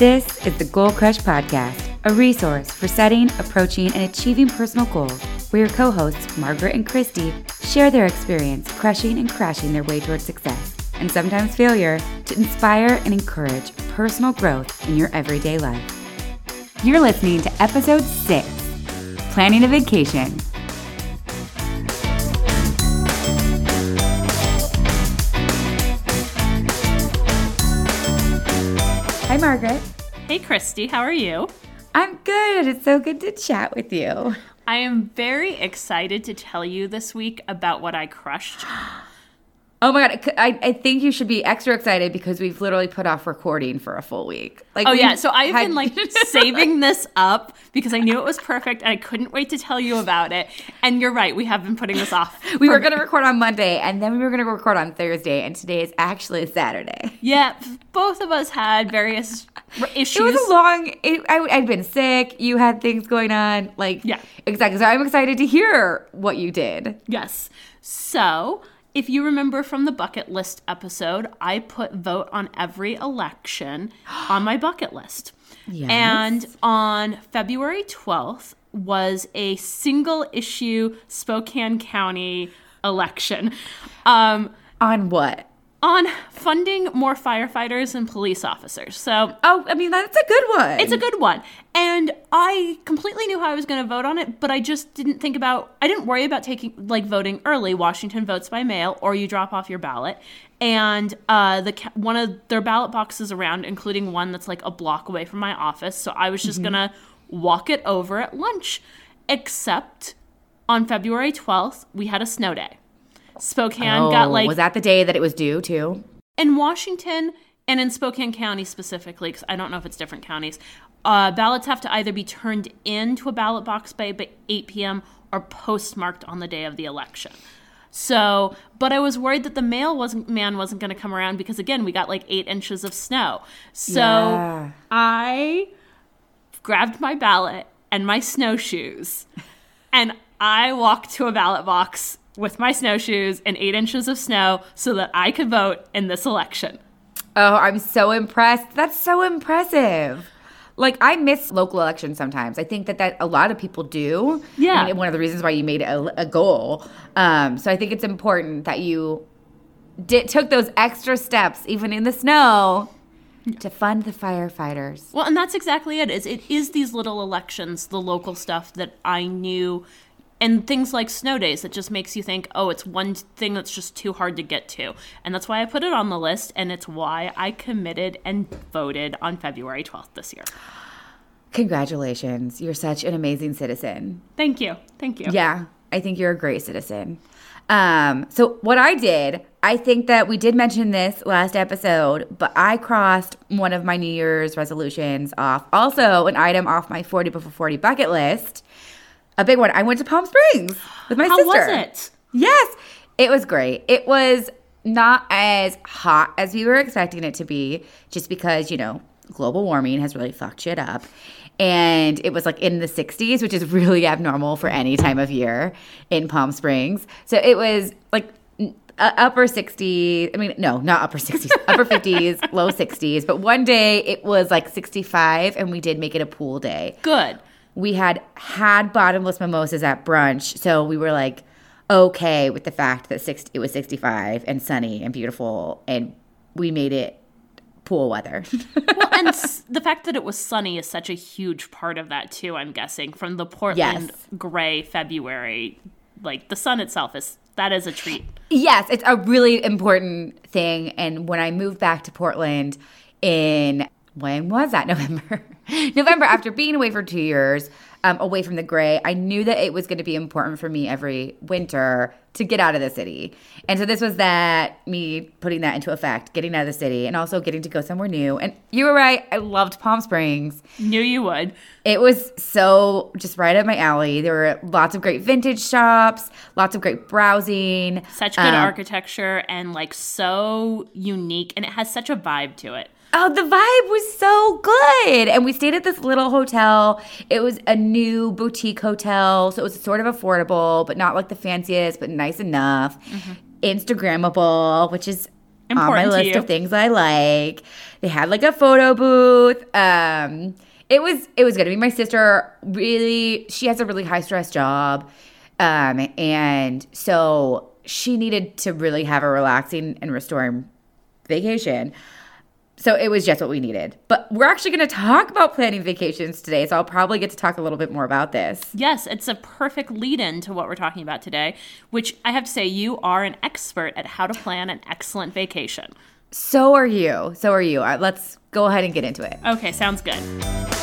This is the Goal Crush Podcast, a resource for setting, approaching, and achieving personal goals, where your co hosts, Margaret and Kristy, share their experience crushing and crashing their way towards success, and sometimes failure, to inspire and encourage personal growth in your everyday life. You're listening to episode six Planning a Vacation. Margaret. Hey, Kristy, how are you? I'm good. It's so good to chat with you. I am very excited to tell you this week about what I crushed. Oh my god, I, I think you should be extra excited because we've literally put off recording for a full week. Like, oh yeah, so I've had- been like saving this up because I knew it was perfect and I couldn't wait to tell you about it. And you're right, we have been putting this off. we were going to record on Monday and then we were going to record on Thursday, and today is actually Saturday. Yeah, both of us had various issues. It was a long. It, I, I'd been sick. You had things going on. Like yeah, exactly. So I'm excited to hear what you did. Yes. So if you remember from the bucket list episode, I put vote on every election on my bucket list. Yes. And on February 12th was a single issue Spokane County election. Um, on what? On funding more firefighters and police officers. So, oh, I mean, that's a good one. It's a good one. And I completely knew how I was going to vote on it, but I just didn't think about, I didn't worry about taking, like, voting early. Washington votes by mail, or you drop off your ballot. And uh, the one of their ballot boxes around, including one that's like a block away from my office. So I was just mm-hmm. going to walk it over at lunch. Except on February 12th, we had a snow day. Spokane oh, got like. Was that the day that it was due too? In Washington and in Spokane County specifically, because I don't know if it's different counties, uh, ballots have to either be turned into a ballot box by 8 p.m. or postmarked on the day of the election. So, but I was worried that the mail wasn't man wasn't going to come around because again we got like eight inches of snow. So yeah. I grabbed my ballot and my snowshoes, and I walked to a ballot box with my snowshoes and eight inches of snow so that I could vote in this election. Oh, I'm so impressed. That's so impressive. Like I miss local elections sometimes. I think that that a lot of people do. Yeah. I mean, one of the reasons why you made a, a goal. Um, so I think it's important that you did took those extra steps, even in the snow, to fund the firefighters. Well, and that's exactly it. Is it is these little elections, the local stuff that I knew and things like snow days that just makes you think oh it's one thing that's just too hard to get to. And that's why i put it on the list and it's why i committed and voted on february 12th this year. Congratulations. You're such an amazing citizen. Thank you. Thank you. Yeah i think you're a great citizen. Um, so what i did i think that we did mention this last episode but i crossed one of my new year's resolutions off. Also an item off my 40 before 40 bucket list a big one. I went to Palm Springs with my How sister. How was it? Yes, it was great. It was not as hot as we were expecting it to be, just because you know global warming has really fucked shit up. And it was like in the 60s, which is really abnormal for any time of year in Palm Springs. So it was like uh, upper 60s. I mean, no, not upper 60s, upper 50s, low 60s. But one day it was like 65, and we did make it a pool day. Good we had had bottomless mimosas at brunch, so we were like okay with the fact that six, it was 65 and sunny and beautiful, and we made it pool weather. well, and the fact that it was sunny is such a huge part of that too. I'm guessing from the Portland yes. gray February, like the sun itself is that is a treat. Yes, it's a really important thing. And when I moved back to Portland in when was that November? November after being away for two years, um, away from the gray, I knew that it was going to be important for me every winter to get out of the city. And so this was that me putting that into effect, getting out of the city and also getting to go somewhere new. And you were right, I loved Palm Springs. Knew you would. It was so just right up my alley. There were lots of great vintage shops, lots of great browsing. Such good um, architecture and like so unique and it has such a vibe to it. Oh, the vibe was so good. And we stayed at this little hotel. It was a new boutique hotel. So it was sort of affordable, but not like the fanciest, but nice enough. Mm-hmm. Instagrammable, which is on my list of things I like. They had like a photo booth. Um, it was it was good. I mean, my sister really she has a really high stress job, um, and so she needed to really have a relaxing and restoring vacation. So it was just what we needed. But we're actually going to talk about planning vacations today. So I'll probably get to talk a little bit more about this. Yes, it's a perfect lead in to what we're talking about today, which I have to say, you are an expert at how to plan an excellent vacation. So are you. So are you. Uh, let's go ahead and get into it. Okay, sounds good.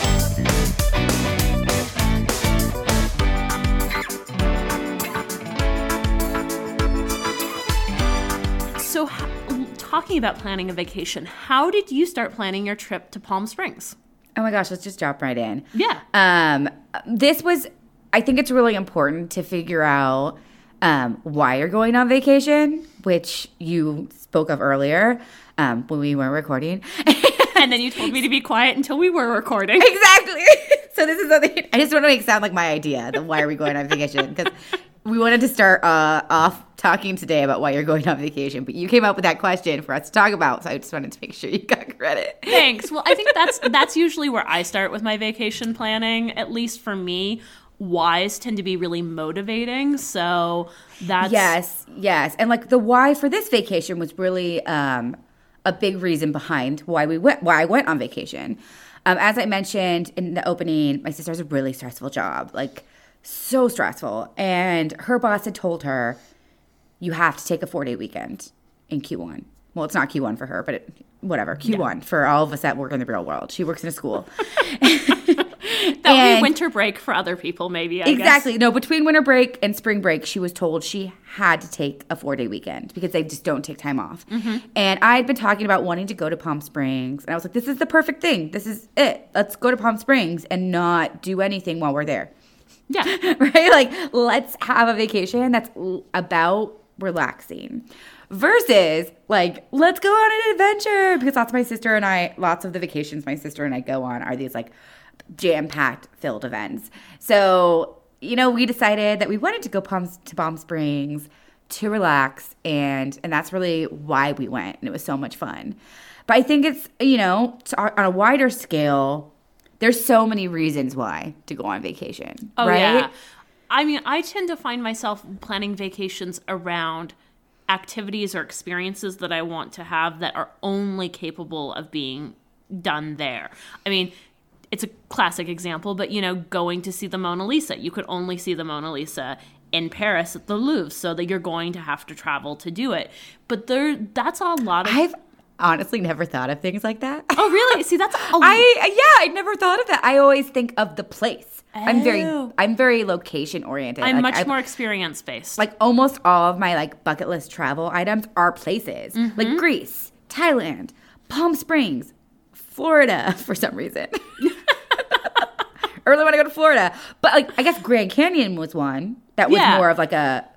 Talking about planning a vacation, how did you start planning your trip to Palm Springs? Oh my gosh, let's just jump right in. Yeah. Um, this was, I think it's really important to figure out um, why you're going on vacation, which you spoke of earlier um, when we weren't recording. and then you told me to be quiet until we were recording. exactly. So this is something I just want to make sound like my idea. The why are we going on vacation? Because we wanted to start uh, off talking today about why you're going on vacation, but you came up with that question for us to talk about. So I just wanted to make sure you got credit. Thanks. Well, I think that's that's usually where I start with my vacation planning. At least for me, whys tend to be really motivating. So that's Yes, yes. And like the why for this vacation was really um, a big reason behind why we went why I went on vacation. Um, as I mentioned in the opening, my sister has a really stressful job, like so stressful. And her boss had told her, you have to take a four day weekend in Q1. Well, it's not Q1 for her, but it, whatever, Q1 for all of us that work in the real world. She works in a school. that would be winter break for other people, maybe. I guess. Exactly. No, between winter break and spring break, she was told she had to take a four day weekend because they just don't take time off. Mm-hmm. And I had been talking about wanting to go to Palm Springs. And I was like, this is the perfect thing. This is it. Let's go to Palm Springs and not do anything while we're there. Yeah. right? Like, let's have a vacation that's about relaxing versus like, let's go on an adventure because lots of my sister and I, lots of the vacations my sister and I go on are these like jam packed filled events. So, you know, we decided that we wanted to go to Palm Springs to relax and and that's really why we went and it was so much fun. But I think it's, you know, on a wider scale, there's so many reasons why to go on vacation. Oh right? yeah. I mean, I tend to find myself planning vacations around activities or experiences that I want to have that are only capable of being done there. I mean, it's a classic example, but you know, going to see the Mona Lisa, you could only see the Mona Lisa in Paris at the Louvre, so that you're going to have to travel to do it. But there that's a lot of I've honestly never thought of things like that. Oh, really? See, that's a I yeah, I never thought of that. I always think of the place. I'm very Oh. I'm very location oriented. I'm Like, much I- more experience based. like almost all of my like bucket list travel items are places Mm-hmm. like Greece, Thailand, Palm Springs, Florida for some reason. I really want to go to Florida, but like I guess Grand Canyon was one that was Yeah. more of like a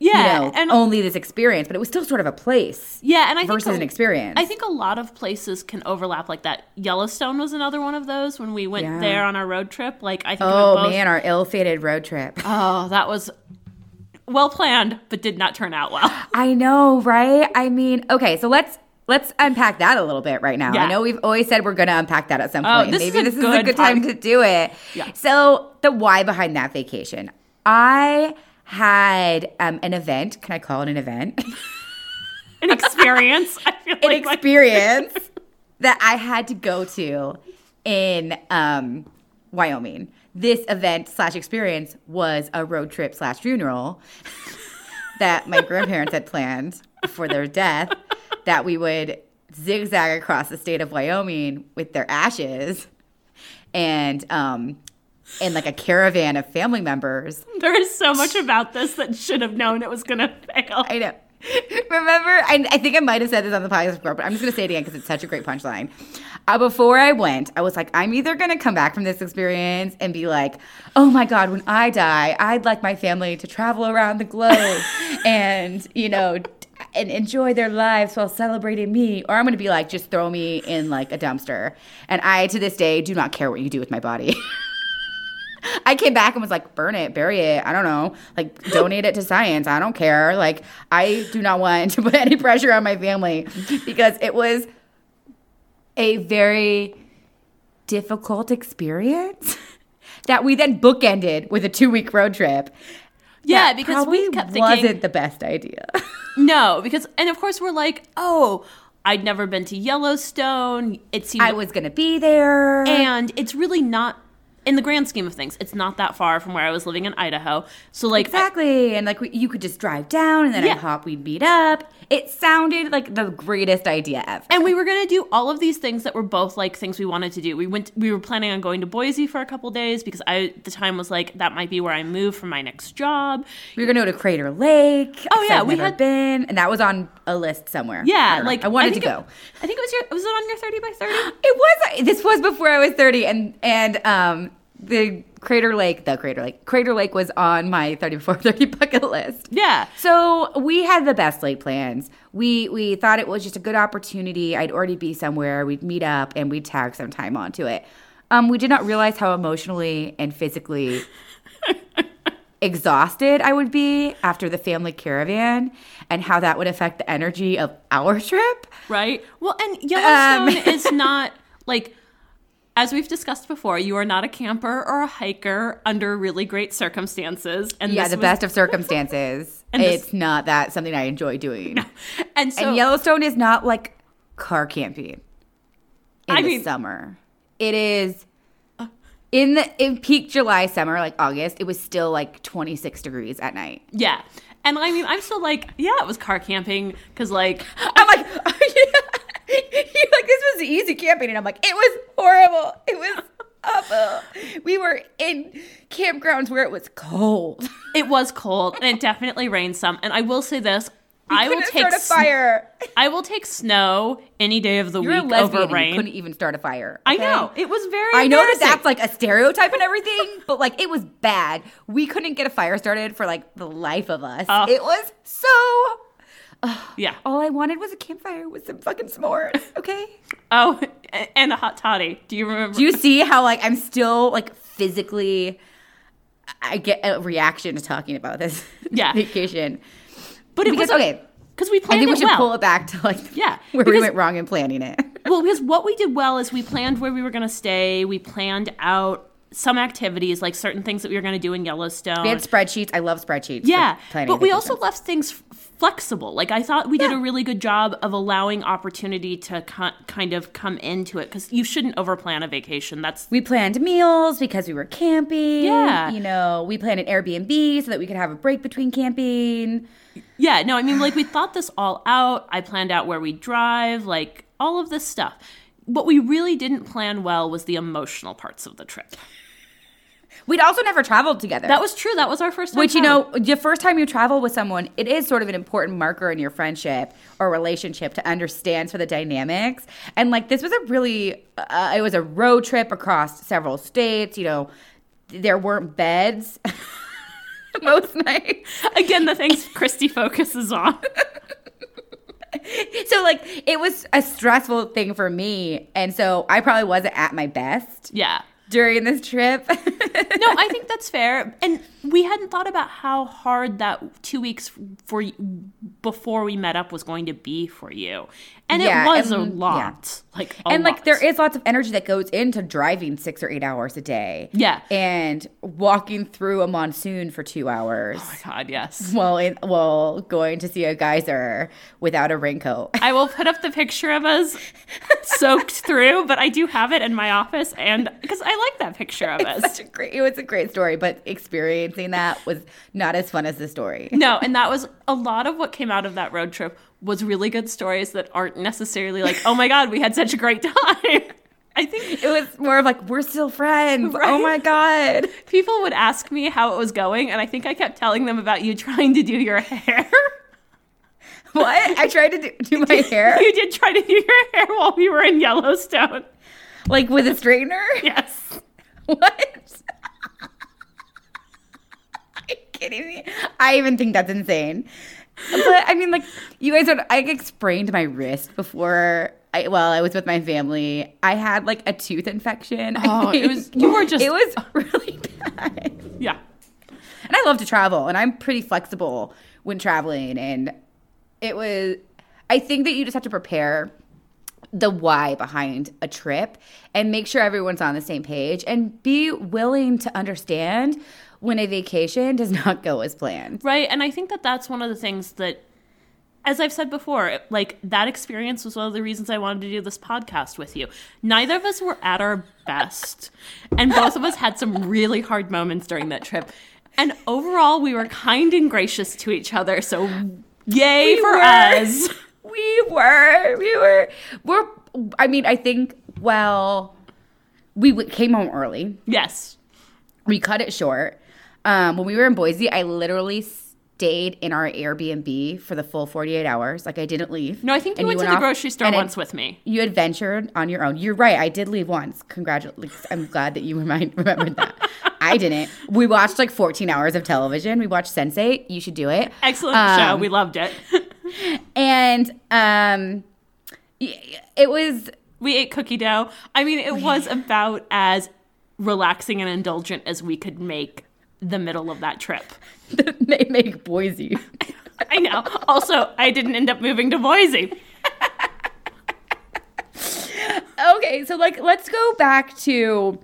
yeah, you know and only this experience, but it was still sort of a place yeah, and I think versus a- an experience. I think a lot of places can overlap like that. Yellowstone was another one of those when we went Yeah. there on our road trip. Like I think oh both, man, our ill-fated road trip. oh, that was well planned, but did not turn out well. I know, right? I mean, okay, so let's let's unpack that a little bit right now. Yeah. I know we've always said we're going to unpack that at some Oh, point. and this is Maybe a this is a good good time to do it. Yeah. So the why behind that vacation, I had um, an event. Can I call it an event? An experience. I feel an like, like experience that I had to go to in um, Wyoming. This event slash experience was a road trip slash funeral that my grandparents had planned for their death. That we would zigzag across the state of Wyoming with their ashes, and um, in like a caravan of family members there is so much about this that should have known it was gonna fail. I know. Remember, I, I think I might have said this on the podcast before, but I'm just going to say it again because it's such a great punchline. Uh, before I went, I was like, I'm either going to come back from this experience and be like, oh my God, when I die, I'd like my family to travel around the globe and, you know, and enjoy their lives while celebrating me. Or I'm going to be like, just throw me in like a dumpster. And I, to this day, do not care what you do with my body. I came back and was like, burn it, bury it. I don't know. Like, donate it to science. I don't care. Like, I do not want to put any pressure on my family because it was a very difficult experience that we then bookended with a two week road trip. Yeah, because we kept thinking wasn't the best idea. no, because and of course we're like, oh, I'd never been to Yellowstone. It seemed I was gonna be there. and it's really not in the grand scheme of things. It's not that far from where I was living in Idaho. So like Exactly. And like we, you could just drive down and then Yeah. I'd hop, we'd meet up. It sounded like the greatest idea ever. and we were gonna do all of these things that were both like things we wanted to do. We went. We were planning on going to Boise for a couple days because I at the time was like that might be where I move for my next job. we were gonna go to Crater Lake. Oh, yeah, I've we never had- been. And that was on a list somewhere. Yeah, know. like I wanted to go. It, I think it was your. Was it on your thirty by thirty? It was this was before I was 30 and and um the Crater Lake, the Crater Lake. Crater Lake was on my 30 before 30 bucket list. Yeah. So we had the best laid plans. We we thought it was just a good opportunity. I'd already be somewhere. We'd meet up and we'd tag some time onto it. Um, we did not realize how emotionally and physically exhausted I would be after the family caravan and how that would affect the energy of our trip. Right. Well, and Yellowstone Um, is not like as we've discussed before, you are not a camper or a hiker under really great circumstances. And Yeah, this the was- best of circumstances. And this- it's not that something I enjoy doing. And so and Yellowstone is not like car camping in I the mean- summer. It is in the in peak July summer, like August. It was still like 26 degrees at night. yeah. And I mean, I'm still like, yeah, it was car camping because like I'm like, like this was easy camping, and I'm like, it was horrible. It was awful. We were in campgrounds where it was cold. it was cold and it definitely rained some. And I will say this. I will take start a sn- fire. I will take snow any day of the You're week over you rain. couldn't even start a fire. I know. It was very I know that that's like a stereotype and everything, but like it was bad. We couldn't get a fire started for like the life of us. Oh. it was so. Yeah. All I wanted was a campfire with some fucking s'mores. Okay. Oh, and a hot toddy. Do you remember? Do you see how like I'm still like physically? I get a reaction to talking about this Yeah. vacation. but it Because was okay, because we planned I think we should well. pull it back to like Yeah, where we went wrong in planning it. well, because what we did well is we planned where we were going to stay. We planned out some activities, like certain things that we were going to do in Yellowstone. We had spreadsheets. I love spreadsheets. yeah, but we also left things flexible. Like I thought we did a really good job of allowing opportunity to co- kind of come into it because you shouldn't overplan a vacation. That's We planned meals because we were camping. Yeah. You know, we planned an Airbnb so that we could have a break between camping. yeah. No, I mean like we thought this all out. I planned out where we drive, like all of this stuff. What we really didn't plan well was the emotional parts of the trip. We'd also never traveled together. That was true. That was our first time. which, you know, the first time you travel with someone, it is sort of an important marker in your friendship or relationship to understand for the dynamics. And like, this was a really, uh, it was a road trip across several states. You know, there weren't beds most nights. again the things Kristy focuses on. so like it was a stressful thing for me and so i probably wasn't at my best yeah. During this trip No, I think that's fair. And we hadn't thought about how hard that two weeks for before we met up was going to be for you, and Yeah, it was and- a lot. Like, a and like there is lots of energy that goes into driving six or eight hours a day Yeah. and walking through a monsoon for two hours Oh my God, yes. Well, in, while going to see a geyser without a raincoat I will put up the picture of us soaked through, but I do have it in my office, and because I like that picture of us. such a great it was a great story but experiencing that was not as fun as the story No, and that was a lot of what came out of that road trip was really good stories that aren't necessarily like, oh my God, we had such a great time. I think it was more of like we're still friends oh my god people would ask me how it was going, and I think I kept telling them about you trying to do your hair. What? I tried to do, do my hair you did try to do your hair while we were in Yellowstone. Like with a straightener. Yes. What? Are you kidding me? I even think that's insane. But I mean, like you guys are. I sprained my wrist before I, well, I was with my family. I had like a tooth infection. Oh, it was- you were just- It was really bad. Yeah. And I love to travel, and I'm pretty flexible when traveling. And it was, I think that you just have to prepare the why behind a trip and make sure everyone's on the same page and be willing to understand when a vacation does not go as planned. Right. And I think that that's one of the things that, as I've said before, like that experience was one of the reasons I wanted to do this podcast with you. Neither of us were at our best, and both of us had some really hard moments during that trip. And overall, we were kind and gracious to each other. So, yay for were. us. We were, we were, we're, I mean, I think, well, we w- came home early. Yes. we cut it short. Um, when we were in Boise, I literally stayed in our Airbnb for the full 48 hours. Like I didn't leave. No, I think you And went to the grocery store once then with me. You adventured on your own. You're right. I did leave once. Congratulations. I'm glad that you remind, remembered that. I didn't. We watched like 14 hours of television. We watched Sense8. You should do it. Excellent show. Um, We loved it. And um, it was we ate cookie dough. I mean, it was about as relaxing and indulgent as we could make the middle of that trip. they make Boise. I know. Also, I didn't end up moving to Boise. okay, so like let's go back to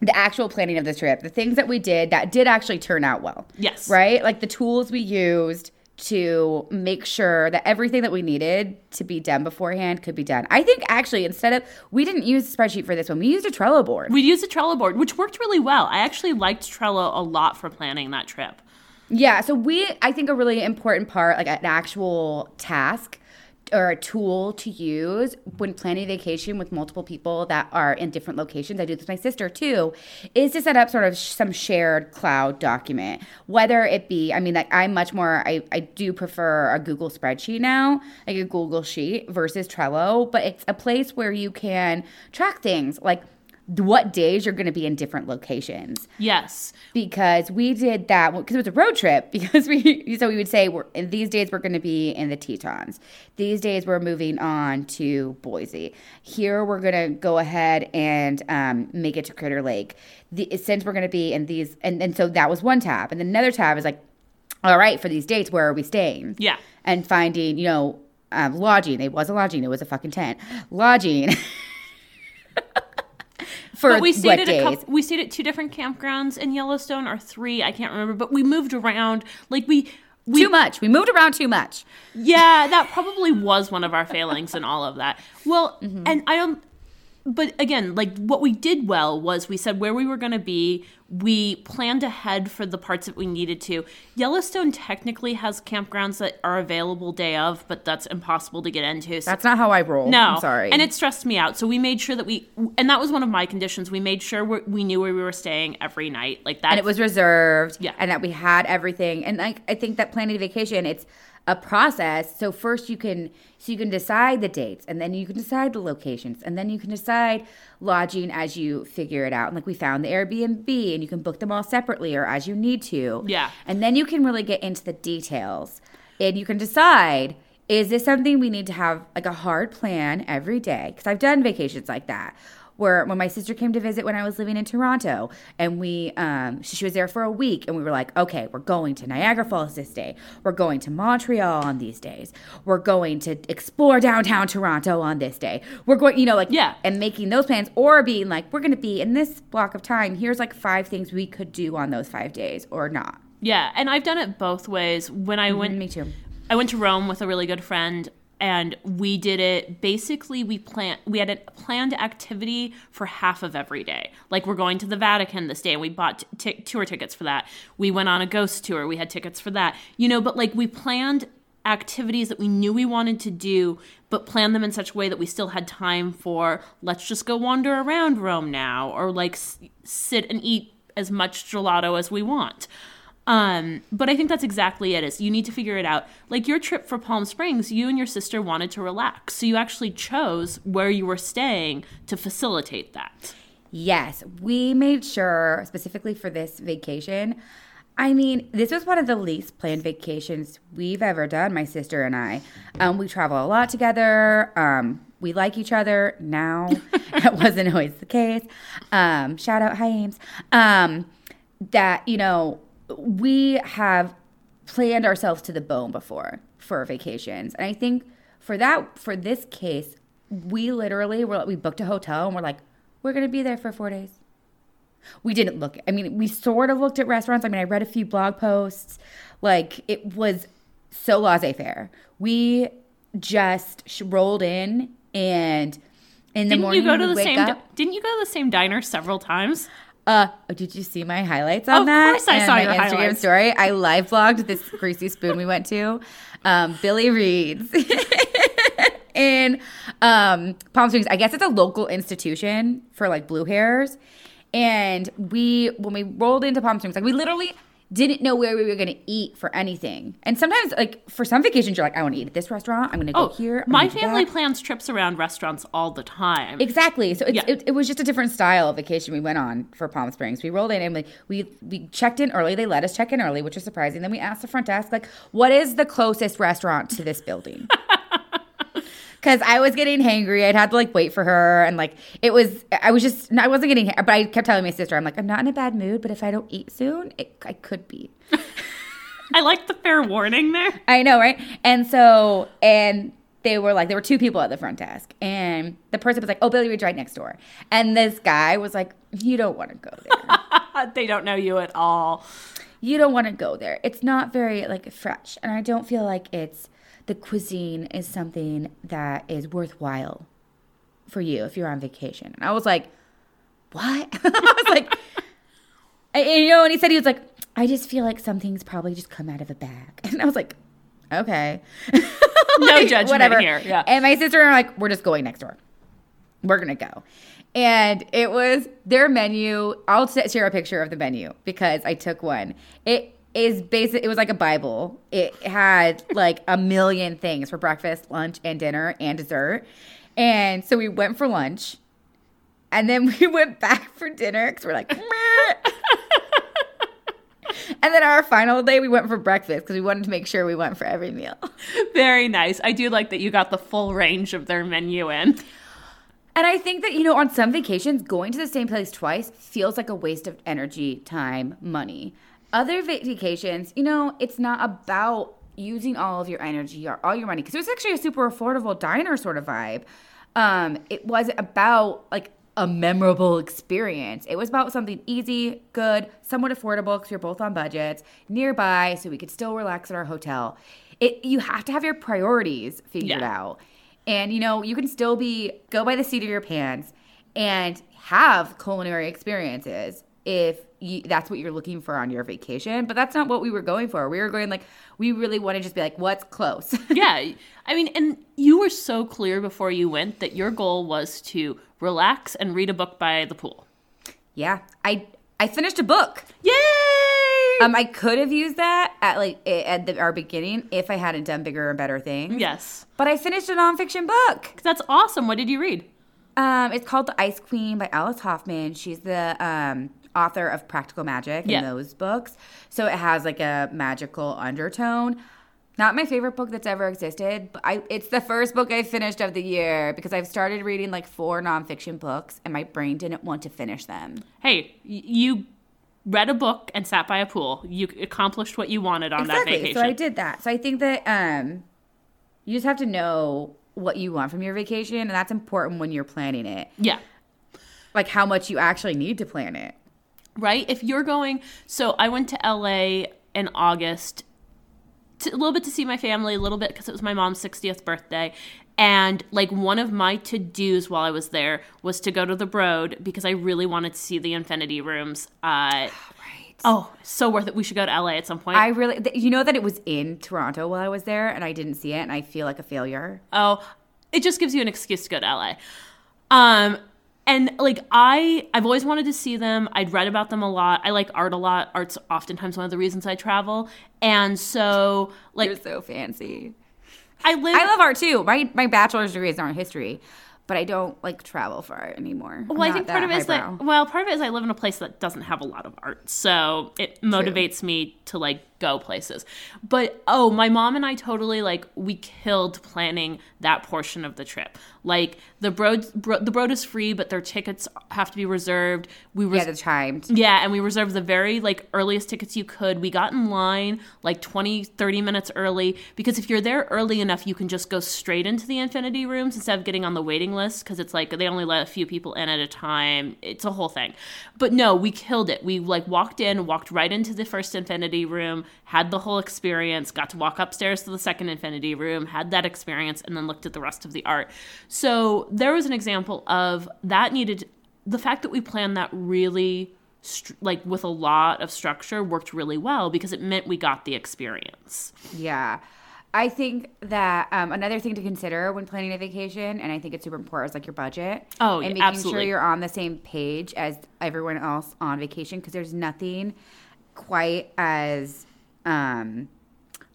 the actual planning of the trip, the things that we did that did actually turn out well. Yes. Right? Like the tools we used to make sure that everything that we needed to be done beforehand could be done. I think actually instead of we didn't use a spreadsheet for this one, we used a Trello board. We used a Trello board, which worked really well. I actually liked Trello a lot for planning that trip. Yeah, so we I think a really important part, like an actual task or a tool to use when planning a vacation with multiple people that are in different locations. I do this with my sister too, is to set up sort of some shared cloud document. Whether it be, I mean, like I'm much more, I, I do prefer a Google spreadsheet now, like a Google sheet versus Trello, but it's a place where you can track things like what days you're going to be in different locations Yes. because we did that because it was a road trip because we so we would say we're in these days we're going to be in the Tetons. These days we're moving on to Boise. Here we're going to go ahead and um, make it to Crater Lake. The, since we're going to be in these and, and so that was one tab and then another tab is like all right for these dates where are we staying? Yeah. And finding, you know, um, lodging. It was a lodging. It was a fucking tent. Lodging. For But we stayed at a couple, we stayed at two different campgrounds in Yellowstone or three, I can't remember, but we moved around. Like we we too much. We moved around too much. Yeah, that probably was one of our failings in all of that. Well, Mm-hmm. and I don't. But again, like what we did well was we said where we were going to be. We planned ahead for the parts that we needed to. Yellowstone technically has campgrounds that are available day of, but that's impossible to get into. So That's not how I roll. no, I'm sorry. and it stressed me out. So we made sure that we, and that was one of my conditions. We made sure we we knew where we were staying every night, like that. and it was reserved. Yeah. And that we had everything. And like I think that planning a vacation, it's a process. So first you can so you can decide the dates and then you can decide the locations and then you can decide lodging as you figure it out. And like we found the Airbnb and you can book them all separately or as you need to. Yeah. And then you can really get into the details and you can decide is this something we need to have like a hard plan every day? Because I've done vacations like that. Where when my sister came to visit when I was living in Toronto, and we, um, she, she was there for a week, and we were like, okay, we're going to Niagara Falls this day. We're going to Montreal on these days. We're going to explore downtown Toronto on this day. We're going, you know, like, Yeah. and making those plans, or being like, we're going to be in this block of time. Here's like five things we could do on those five days, or not. yeah, and I've done it both ways. When I went Me too. I went to Rome with a really good friend and we did it basically we plan we had a planned activity for half of every day. Like we're going to the Vatican this day and we bought t- tour tickets for that. We went on a ghost tour, we had tickets for that. You know, but like we planned activities that we knew we wanted to do but planned them in such a way that we still had time for let's just go wander around Rome now or like s- sit and eat as much gelato as we want. Um, but I think that's exactly it. Is you need to figure it out. Like your trip for Palm Springs, you and your sister wanted to relax, so you actually chose where you were staying to facilitate that. Yes, we made sure specifically for this vacation. I mean, this was one of the least planned vacations we've ever done, my sister and I. Um, we travel a lot together. Um, we like each other now. that wasn't always the case. Um, shout out, hi Ames. Um, that you know we have planned ourselves to the bone before for vacations, and I think for that for this case, we literally were we booked a hotel and we're like, we're gonna be there for four days. We didn't look. I mean, we sort of looked at restaurants. I mean, I read a few blog posts. Like it was so laissez-faire. We just sh- rolled in and in the Didn't morning you go to the same? up. Didn't you go to the same diner several times? Uh, oh, did you see my highlights on Of that? Of course I And saw my your Instagram highlights. story. I live blogged this greasy spoon we went to. Um, Billy Reed's in um, Palm Springs. I guess it's a local institution for like blue hairs. And we, when we rolled into Palm Springs, like we literally didn't know where we were going to eat for anything. And sometimes, like for some vacations, you're like, I want to eat at this restaurant. I'm going to go Oh, here. I'm my family plans trips around restaurants all the time. Exactly. So it's, Yeah. it, it was just a different style of vacation we went on for Palm Springs. We rolled in and we, we we checked in early. They let us check in early, which was surprising. Then we asked the front desk, like, "What is the closest restaurant to this building?" Because I was getting hangry. I'd had to like wait for her, and like it was. I was just. I wasn't getting. But I kept telling my sister, "I'm like, I'm not in a bad mood, but if I don't eat soon, it, I could be." I like the fair warning there. I know, right? And so, and they were like, there were two people at the front desk, and the person was like, "Oh, Billy Reed's right next door," and this guy was like, "You don't want to go there. they don't know you at all. you don't want to go there. It's not very like fresh, and I don't feel like it's the cuisine is something that is worthwhile for you if you're on vacation." And I was like, "What?" I was like, and, you know, and he said he was like, "I just feel like some things probably just come out of a bag," and I was like, "Okay." No judgment here, yeah. And my sister and I are like, we're just going next door. We're gonna go. And it was their menu. I'll share a picture of the menu because I took one. It is basic. It was like a Bible. It had like a million things for breakfast, lunch, and dinner and dessert. And so we went for lunch, and then we went back for dinner because we're like. "Meh." and then our final day, we went for breakfast because we wanted to make sure we went for every meal. Very nice. I do like that you got the full range of their menu in. And I think that, you know, on some vacations, going to the same place twice feels like a waste of energy, time, money. Other vacations, you know, it's not about using all of your energy or all your money because it was actually a super affordable diner sort of vibe. Um, it wasn't about like a memorable experience. It was about something easy, good, somewhat affordable because we are both on budgets, nearby, so we could still relax at our hotel. It you have to have your priorities figured Yeah. out. And you know, you can still be go by the seat of your pants and have culinary experiences if you, that's what you're looking for on your vacation. But that's not what we were going for. We were going like we really want to just be like, what's close? yeah. I mean, and you were so clear before you went that your goal was to relax and read a book by the pool. yeah, I I finished a book. Yay! Um, I could have used that at like at the, our beginning if I hadn't done bigger and better things. yes. But I finished a nonfiction book. That's awesome. What did you read? Um, it's called The Ice Queen by Alice Hoffman. She's the um, author of Practical Magic Yeah. and those books. So it has like a magical undertone. Not my favorite book that's ever existed, but I, it's the first book I finished of the year because I've started reading like four nonfiction books and my brain didn't want to finish them. Hey, you read a book and sat by a pool. You accomplished what you wanted on that vacation. So I did that. So I think that um, you just have to know what you want from your vacation, and that's important when you're planning it. Yeah. Like how much you actually need to plan it. Right? If you're going, so I went to LA in August, to, a little bit to see my family, a little bit because it was my mom's 60th birthday. And like one of my to dos while I was there was to go to the Broad because I really wanted to see the Infinity Rooms. Uh, Right. oh, so worth it. We should go to LA at some point. I really, th- you know that it was in Toronto while I was there, and I didn't see it, and I feel like a failure. Oh, it just gives you an excuse to go to LA. Um, and like I, I've always wanted to see them. I'd read about them a lot. I like art a lot. Art's oftentimes one of the reasons I travel. And so, like, You're so fancy. I live. I love art too. My my bachelor's degree is in art history, but I don't like travel for art anymore. well, I think part of it is that. Well, part of it is I live in a place that doesn't have a lot of art, so it motivates me to like go places. But oh, my mom and I totally like we killed planning that portion of the trip. Like the broad bro, the broad is free, but their tickets have to be reserved. We res- Yeah, the timed. yeah, and we reserved the very like earliest tickets you could. We got in line like 20 30 minutes early because if you're there early enough, you can just go straight into the infinity rooms instead of getting on the waiting list cuz it's like they only let a few people in at a time. It's a whole thing. But no, we killed it. We like walked in, walked right into the first infinity room, had the whole experience, got to walk upstairs to the second infinity room, had that experience and then looked at the rest of the art. So there was an example of that needed the fact that we planned that really like with a lot of structure worked really well because it meant we got the experience. Yeah. I think that um, another thing to consider when planning a vacation, and I think it's super important, is like your budget. Oh, and making absolutely. sure you're on the same page as everyone else on vacation because there's nothing quite as um,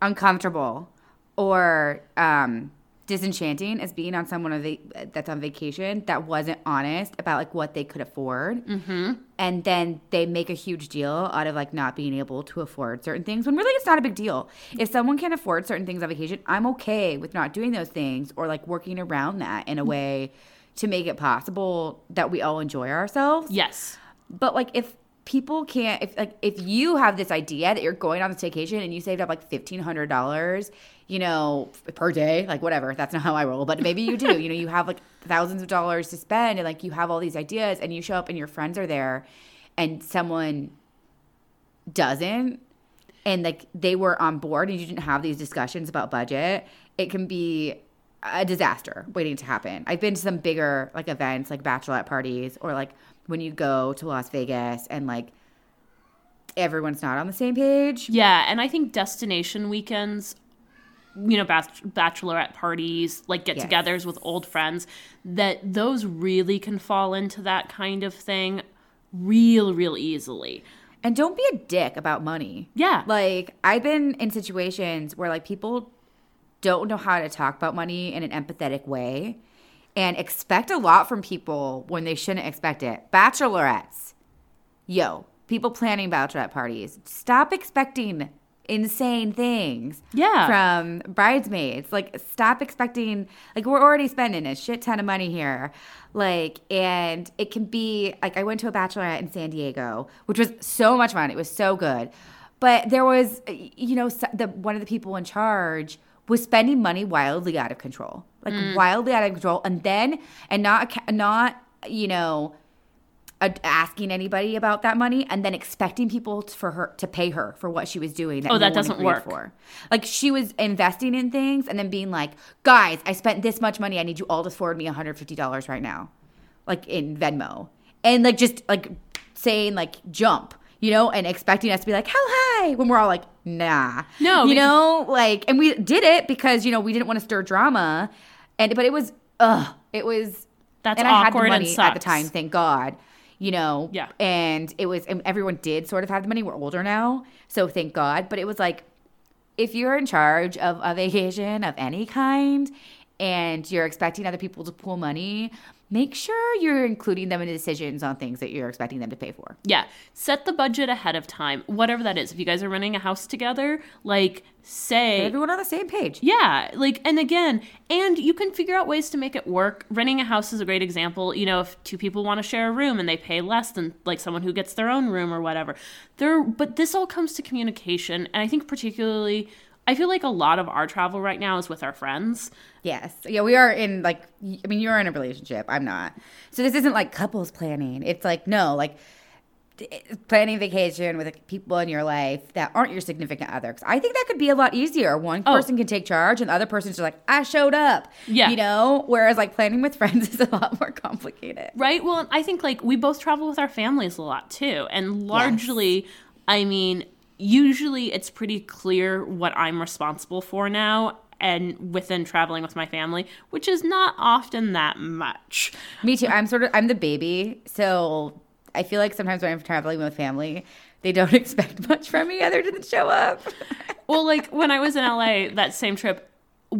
uncomfortable or um, disenchanting as being on someone on va- that's on vacation that wasn't honest about like what they could afford mm-hmm. and then they make a huge deal out of like not being able to afford certain things when really it's not a big deal if someone can afford certain things on vacation i'm okay with not doing those things or like working around that in a way to make it possible that we all enjoy ourselves Yes. but like if people can't if like if you have this idea that you're going on this vacation and you saved up like fifteen hundred dollars, you know, per day, like whatever, that's not how I roll, but maybe you do. you know, you have like thousands of dollars to spend and like you have all these ideas and you show up and your friends are there and someone doesn't and like they were on board and you didn't have these discussions about budget, it can be a disaster waiting to happen. I've been to some bigger like events like bachelorette parties or like when you go to Las Vegas and like everyone's not on the same page. Yeah, and I think destination weekends, you know, bachelorette parties, like get togethers with old friends, that those really can fall into that kind of thing real, real easily. And don't be a dick about money. Yeah. Like I've been in situations where like people don't know how to talk about money in an empathetic way and expect a lot from people when they shouldn't expect it. Bachelorettes. Yo, people planning bachelorette parties. Stop expecting insane things. Yeah. From bridesmaids. Like stop expecting like we're already spending a shit ton of money here. Like and it can be like I went to a bachelorette in San Diego, which was so much fun. It was so good. But there was you know the one of the people in charge was spending money wildly out of control. Like mm. wildly out of control and then and not not you know asking anybody about that money and then expecting people for her to pay her for what she was doing. Oh, no that doesn't work. For. Like she was investing in things and then being like, "Guys, I spent this much money. I need you all to forward me one hundred fifty dollars right now, like in Venmo," and like just like saying like jump. You know, and expecting us to be like, how high? When we're all like, nah. No, You know, like, and we did it because, you know, we didn't want to stir drama. And, but it was, ugh, it was, That's and I had the awkward and money at the time, thank God. You know, Yeah. and it was, and everyone did sort of have the money. We're older now, so thank God. But it was like, if you're in charge of a vacation of any kind, and you're expecting other people to pool money, make sure you're including them in the decisions on things that you're expecting them to pay for. Yeah. Set the budget ahead of time, whatever that is. If you guys are renting a house together, like say Everyone on the same page. Yeah, like and again, and you can figure out ways to make it work. Renting a house is a great example. You know, if two people want to share a room and they pay less than like someone who gets their own room or whatever. There but this all comes to communication and I think particularly I feel like a lot of our travel right now is with our friends. Yes. Yeah, we are in like I mean you're in a relationship. I'm not. So this isn't like couples planning. It's like no, like eh, planning vacation with like, people in your life that aren't your significant other. 'Cause I think that could be a lot easier. One Oh. person can take charge and the other person's just like I showed up. Yeah. You know, whereas like planning with friends is a lot more complicated. Right? Well, I think like we both travel with our families a lot too. And largely, I mean, usually it's pretty clear what I'm responsible for now and within traveling with my family, which is not often that much. Me too. I'm sort of I'm the baby, so I feel like sometimes when I'm traveling with family, they don't expect much from me other than show up. Well, like when I was in LA that same trip,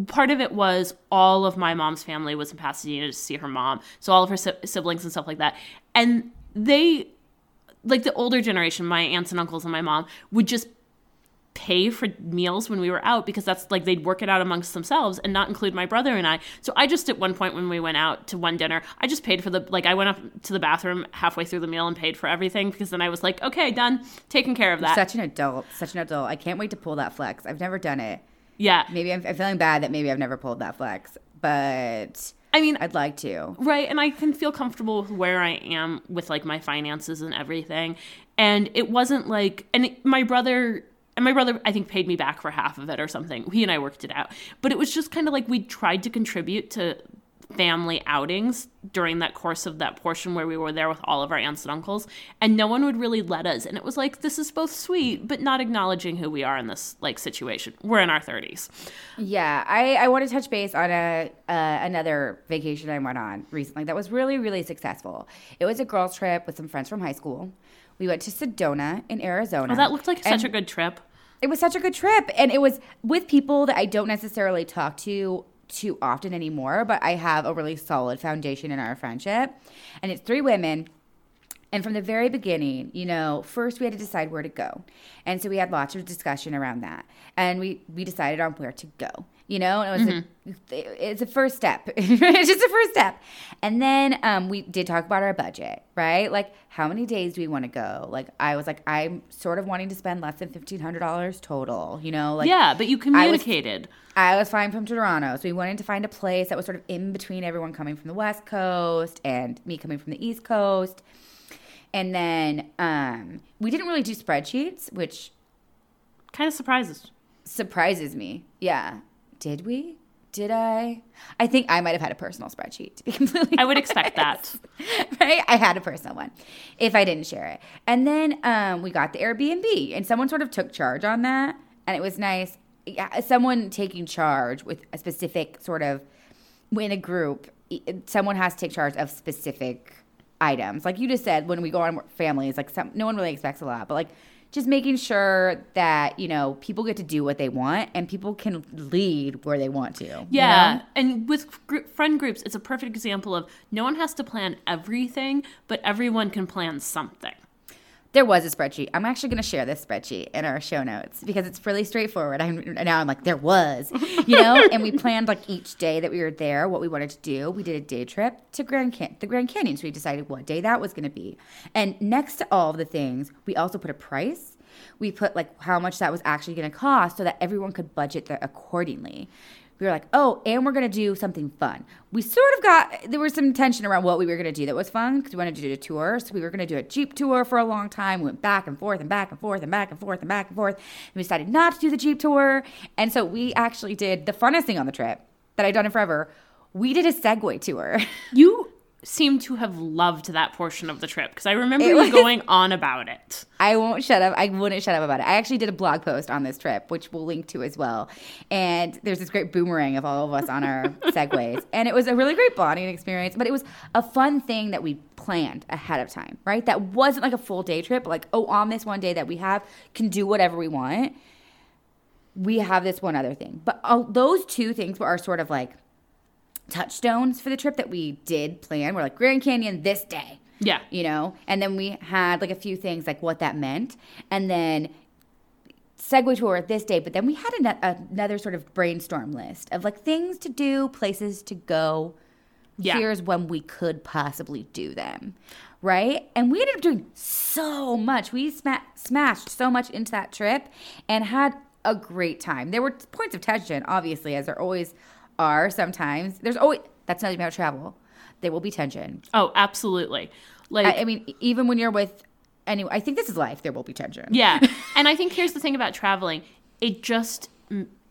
part of it was all of my mom's family was in Pasadena to see her mom. So all of her si- siblings and stuff like that. And they, like the older generation, my aunts and uncles and my mom, would just pay for meals when we were out because that's like they'd work it out amongst themselves and not include my brother and I. So I just at one point when we went out to one dinner, I just paid for the like I went up to the bathroom halfway through the meal and paid for everything because then I was like, okay, done, taking care of that. Such an adult, such an adult. I can't wait to pull that flex. I've never done it. yeah. Maybe I'm, I'm feeling bad that maybe I've never pulled that flex, but I mean, I'd like to. Right, and I can feel comfortable with where I am with like my finances and everything. And it wasn't like and it- my brother and my brother I think paid me back for half of it or something. He and I worked it out. But it was just kind of like we tried to contribute to family outings during that course of that portion where we were there with all of our aunts and uncles and no one would really let us and it was like this is both sweet but not acknowledging who we are in this like situation we're in our 30s Yeah, I, I want to touch base on a uh, another vacation I went on recently that was really really successful. It was a girls trip with some friends from high school. We went to Sedona in Arizona. oh that looked like such a good trip It was such a good trip, and it was with people that I don't necessarily talk to too often anymore, but I have a really solid foundation in our friendship. And it's three women. And from the very beginning, you know, first we had to decide where to go. And so we had lots of discussion around that. And we, we decided on where to go. You know, and it was a, it's a first step. it's just a first step. And then um, we did talk about our budget, right? Like how many days do we want to go? Like I was like, I'm sort of wanting to spend less than fifteen hundred dollars total. You know, like yeah but you was- communicated I was flying from Toronto, so we wanted to find a place that was sort of in between everyone coming from the West Coast and me coming from the East Coast. And then um, we didn't really do spreadsheets, which kind of surprises surprises me. Yeah, did we? Did I? I think I might have had a personal spreadsheet. To be completely, I would expect that. right? I had a personal one, if I didn't share it. And then um, we got the Airbnb, and someone sort of took charge on that, and it was nice. Yeah, someone taking charge with a specific sort of in a group. Someone has to take charge of specific items, like you just said. When we go on families, like some, no one really expects a lot, but like just making sure that you know people get to do what they want and people can lead where they want to. you Yeah, know? and with gr- friend groups, it's a perfect example of no one has to plan everything, but everyone can plan something. There was a spreadsheet. I'm actually going to share this spreadsheet in our show notes because it's really straightforward. I'm, now I'm like, there was, you know, and we planned like each day that we were there, what we wanted to do. We did a day trip to Grand Can- the Grand Canyon. So we decided what day that was going to be. And next to all of the things, we also put a price. We put like how much that was actually going to cost so that everyone could budget accordingly. We were like, oh, and we're gonna do something fun. We sort of got there was some tension around what we were gonna do that was fun because we wanted to do a tour. So we were gonna do a jeep tour for a long time. We went back and forth and back and forth and back and forth and back and forth. And we decided not to do the jeep tour. And so we actually did the funnest thing on the trip that I'd done in forever. We did a Segway tour. You seem to have loved that portion of the trip because I remember It you was- going on about it. I won't shut up. I wouldn't shut up about it. I actually did a blog post on this trip, which we'll link to as well. And there's this great boomerang of all of us on our segways. And it was a really great bonding experience, but it was a fun thing that we planned ahead of time, right? That wasn't like a full day trip, like, oh, on this one day that we have, can do whatever we want. We have this one other thing. But uh, those two things were our sort of like touchstones for the trip that we did plan. We're like Grand Canyon this day. Yeah. you know? And then we had like a few things like what that meant. And then Segway tour this day but then we had an- another sort of brainstorm list of like things to do places to go. Yeah. here's when we could possibly do them. Right? And we ended up doing so much. We sma- smashed so much into that trip and had a great time. There were points of tension obviously as there always are sometimes there's always that's not even about travel there will be tension Oh, absolutely. Like I, I mean, even when you're with anyway, I think this is life. There will be tension. Yeah. and I think here's the thing about traveling. It just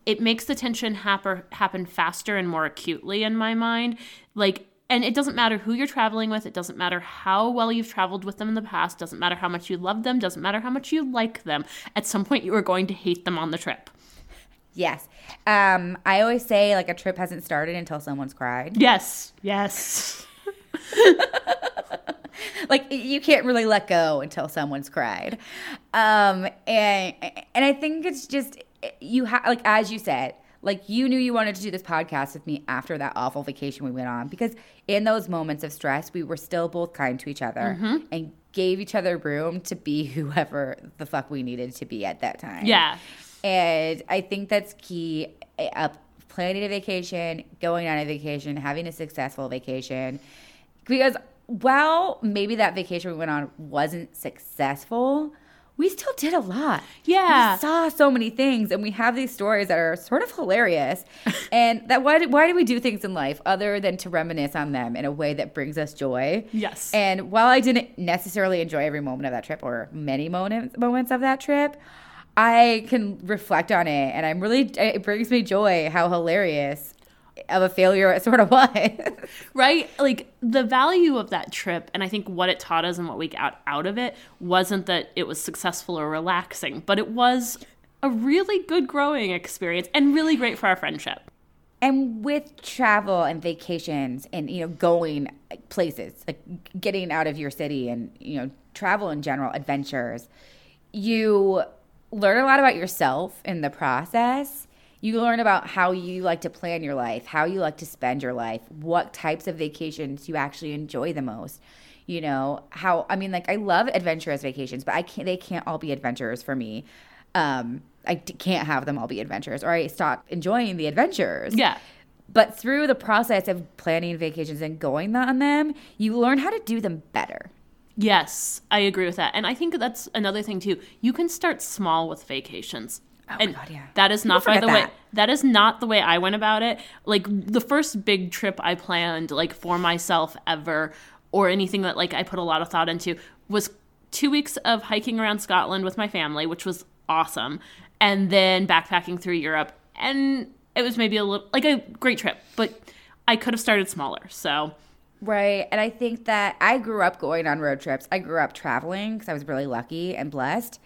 it makes the tension happen happen faster and more acutely in my mind. Like and it doesn't matter who you're traveling with, it doesn't matter how well you've traveled with them in the past, doesn't matter how much you love them, doesn't matter how much you like them. At some point you are going to hate them on the trip. Yes. Um, I always say like a trip hasn't started until someone's cried. Yes. Yes. like you can't really let go until someone's cried. Um, and and I think it's just you have like as you said, like you knew you wanted to do this podcast with me after that awful vacation we went on because in those moments of stress, we were still both kind to each other and gave each other room to be whoever the fuck we needed to be at that time. Yeah. And I think that's key. Uh, planning a vacation, going on a vacation, having a successful vacation. Because while maybe that vacation we went on wasn't successful, we still did a lot. Yeah. We saw so many things and we have these stories that are sort of hilarious. and that why why do we do things in life other than to reminisce on them in a way that brings us joy? Yes. And while I didn't necessarily enjoy every moment of that trip or many moments moments of that trip, I can reflect on it and I'm really it brings me joy how hilarious of a failure it sort of was. right? Like the value of that trip, and I think what it taught us and what we got out of it wasn't that it was successful or relaxing, but it was a really good growing experience and really great for our friendship. And with travel and vacations and you know going places, like getting out of your city and you know travel in general, adventures, you learn a lot about yourself in the process you learn about how you like to plan your life, how you like to spend your life, what types of vacations you actually enjoy the most. You know, how I mean like I love adventurous vacations, but I can't they can't all be adventures for me. Um I d- can't have them all be adventures or I stop enjoying the adventures. Yeah. But through the process of planning vacations and going on them, you learn how to do them better. Yes, I agree with that. And I think that's another thing too. You can start small with vacations. Oh and God, yeah. that is not by the way that. that is not the way I went about it. Like the first big trip I planned like for myself ever or anything that like I put a lot of thought into was 2 weeks of hiking around Scotland with my family, which was awesome, and then backpacking through Europe and it was maybe a little like a great trip, but I could have started smaller. So Right. And I think that I grew up going on road trips. I grew up traveling because I was really lucky and blessed.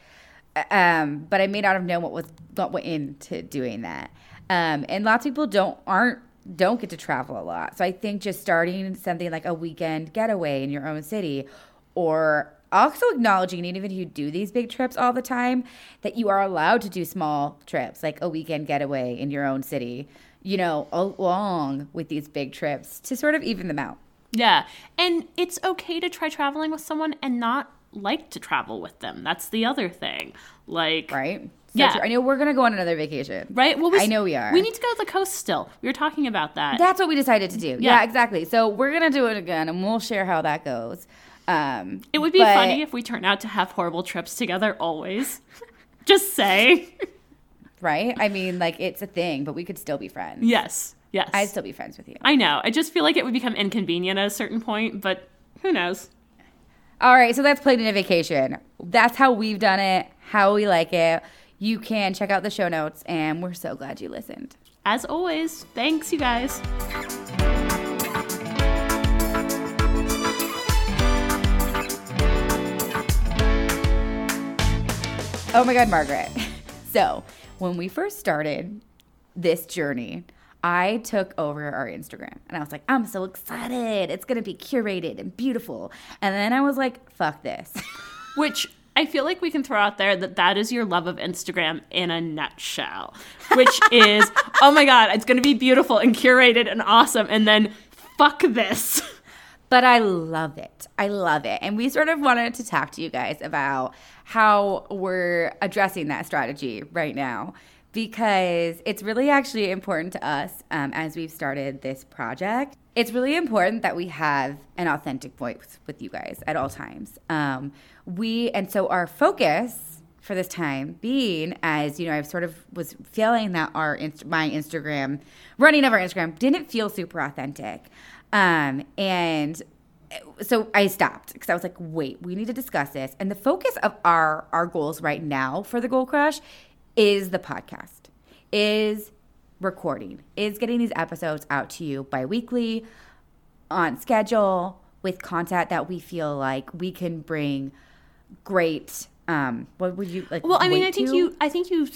Um, but I may not have known what was what went into doing that. Um, and lots of people don't aren't don't get to travel a lot. So I think just starting something like a weekend getaway in your own city or also acknowledging even if you do these big trips all the time that you are allowed to do small trips like a weekend getaway in your own city you know along with these big trips to sort of even them out Yeah. And it's okay to try traveling with someone and not like to travel with them. That's the other thing. Like, right? So Yeah. true. I know we're gonna go on another vacation. right? Well, we, I know we are. We need to go to the coast still. We were talking about that. That's what we decided to do. Yeah. Yeah. exactly. So we're gonna do it again, and we'll share how that goes. Um, it would be but- funny if we turn out to have horrible trips together always. Just say. right? I mean, like it's a thing, but we could still be friends. yes. Yes. I'd still be friends with you. I know. I just feel like it would become inconvenient at a certain point, but who knows? All right, so that's planning a vacation. That's how we've done it, how we like it. You can check out the show notes, and we're so glad you listened. As always, thanks, you guys. Oh my God, Margaret. So, when we first started this journey, I took over our Instagram and I was like, I'm so excited. It's going to be curated and beautiful. And then I was like, fuck this. Which I feel like we can throw out there that that is your love of Instagram in a nutshell. Which is, oh my God, it's going to be beautiful and curated and awesome. And then fuck this. but I love it. I love it. And we sort of wanted to talk to you guys about how we're addressing that strategy right now because it's really actually important to us um, as we've started this project. It's really important that we have an authentic voice with you guys at all times. Um, we and so our focus for this time being as you know I've sort of was feeling that our my Instagram running of our Instagram didn't feel super authentic. Um, and so I stopped because I was like, wait, we need to discuss this. And the focus of our our goals right now for the Goal Crush is the podcast, is recording, is getting these episodes out to you bi-weekly on schedule with content that we feel like we can bring great um what would you like Well, I mean, I think to? you, I think you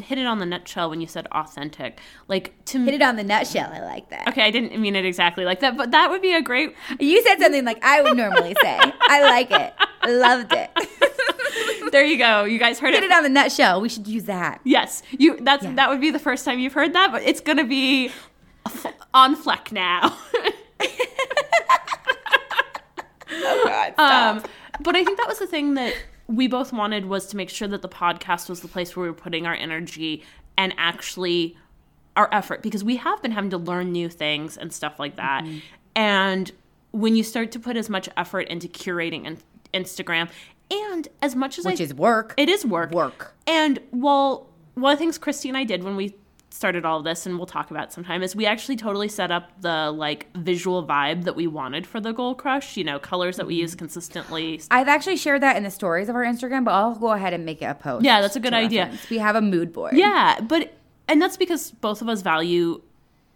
hit it on the nutshell when you said authentic. Like to hit it on the nutshell. I like that. okay, I didn't mean it exactly like that, but that would be a great. You said something like I would normally say. I like it. Loved it. There you go. You guys heard it. it on the nutshell. We should use that. Yes, you. That's Yeah. that would be the first time you've heard that, but it's gonna be on fleck now. Oh God, um, but I think that was the thing that we both wanted was to make sure that the podcast was the place where we were putting our energy and actually our effort because we have been having to learn new things and stuff like that. Mm-hmm. And when you start to put as much effort into curating in- Instagram and as much as Which I is work. it is work. Work. And well, one of the things Kristy and I did when we started all of this, and we'll talk about it sometime, is we actually totally set up the like visual vibe that we wanted for the Goal Crush. You know, colors that we use mm-hmm. consistently. I've actually shared that in the stories of our Instagram, but I'll go ahead and make it a post. Yeah, that's a good idea. reference. We have a mood board. Yeah, but and that's because both of us value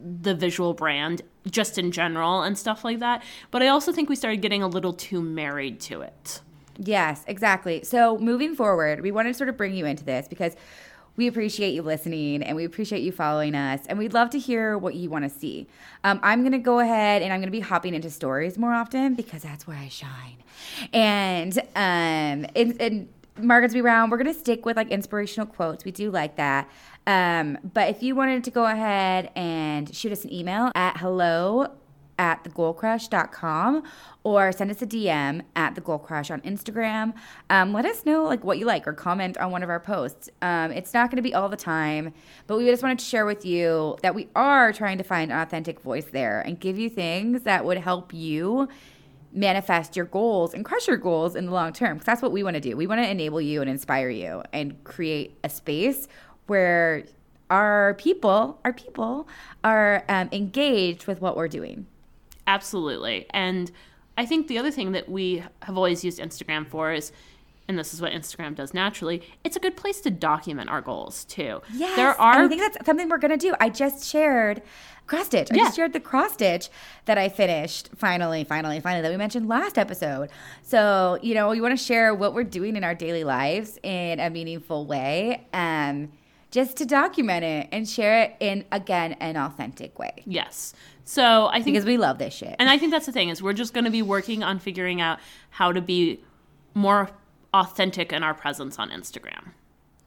the visual brand just in general and stuff like that. But I also think we started getting a little too married to it. Yes, exactly. So moving forward, we want to sort of bring you into this because we appreciate you listening and we appreciate you following us and we'd love to hear what you want to see. Um, I'm going to go ahead and I'm going to be hopping into stories more often because that's where I shine. And um, in Margaret's Be Round, we're going to stick with like inspirational quotes. We do like that. Um, but if you wanted to go ahead and shoot us an email at hello at thegoalcrush.com or send us a DM at the Goal Crush on Instagram. Um, let us know like what you like or comment on one of our posts. Um, it's not going to be all the time, but we just wanted to share with you that we are trying to find an authentic voice there and give you things that would help you manifest your goals and crush your goals in the long term. Because that's what we want to do. We want to enable you and inspire you and create a space where our people, our people, are um, engaged with what we're doing. Absolutely. And I think the other thing that we have always used Instagram for is and this is what Instagram does naturally, it's a good place to document our goals too. Yes, There are I think that's something we're gonna do. I just shared cross stitch. I Yeah. just shared the cross stitch that I finished finally, finally, finally that we mentioned last episode. So you know, we want to share what we're doing in our daily lives in a meaningful way, um, just to document it and share it in again an authentic way yes. So I think because we love this shit. And I think that's the thing is we're just going to be working on figuring out how to be more authentic in our presence on Instagram.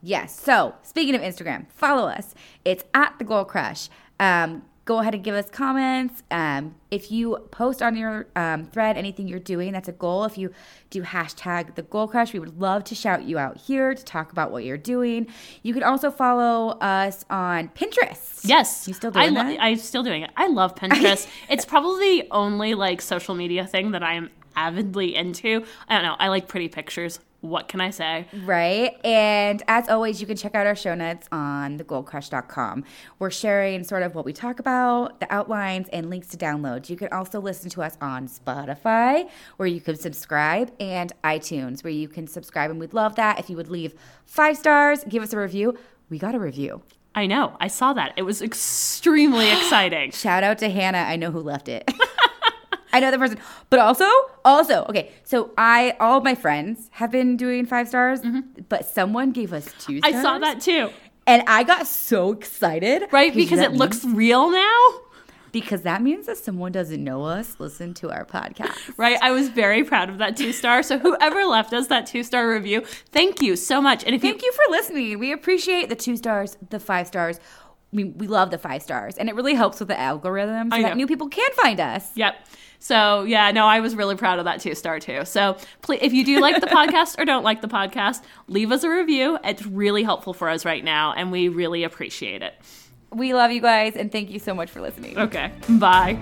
Yes. So speaking of Instagram, follow us. It's at the Goal Crush. Um, go ahead and give us comments. Um, if you post on your um, thread anything you're doing, that's a goal. If you do hashtag the Goal Crush, we would love to shout you out here to talk about what you're doing. You can also follow us on Pinterest. Yes, You still I doing lo- that? I'm still doing it. I love Pinterest. it's probably the only like social media thing that I am avidly into. I don't know. I like pretty pictures. What can I say? Right. And as always, you can check out our show notes on thegoalcrush.com. We're sharing sort of what we talk about, the outlines, and links to download. You can also listen to us on Spotify, where you can subscribe, and iTunes, where you can subscribe. And we'd love that if you would leave five stars, give us a review. We got a review. I know. I saw that. It was extremely exciting. Shout out to Hannah. I know who left it. I know the person, but also, also, okay. So I, all my friends have been doing five stars, mm-hmm. but someone gave us two. Stars, I saw that too. And I got so excited. Right? Because it looks real now. because that means that someone doesn't know us listen to our podcast. Right? I was very proud of that two star. So whoever left us that two star review, thank you so much. And if Thank you for listening. We appreciate the two stars, the five stars. We, we love the five stars. And it really helps with the algorithm so that new people can find us. Yep. So yeah, no, I was really proud of that two star too. So please, if you do like the podcast or don't like the podcast, leave us a review. It's really helpful for us right now, and we really appreciate it. We love you guys and thank you so much for listening. Okay, bye.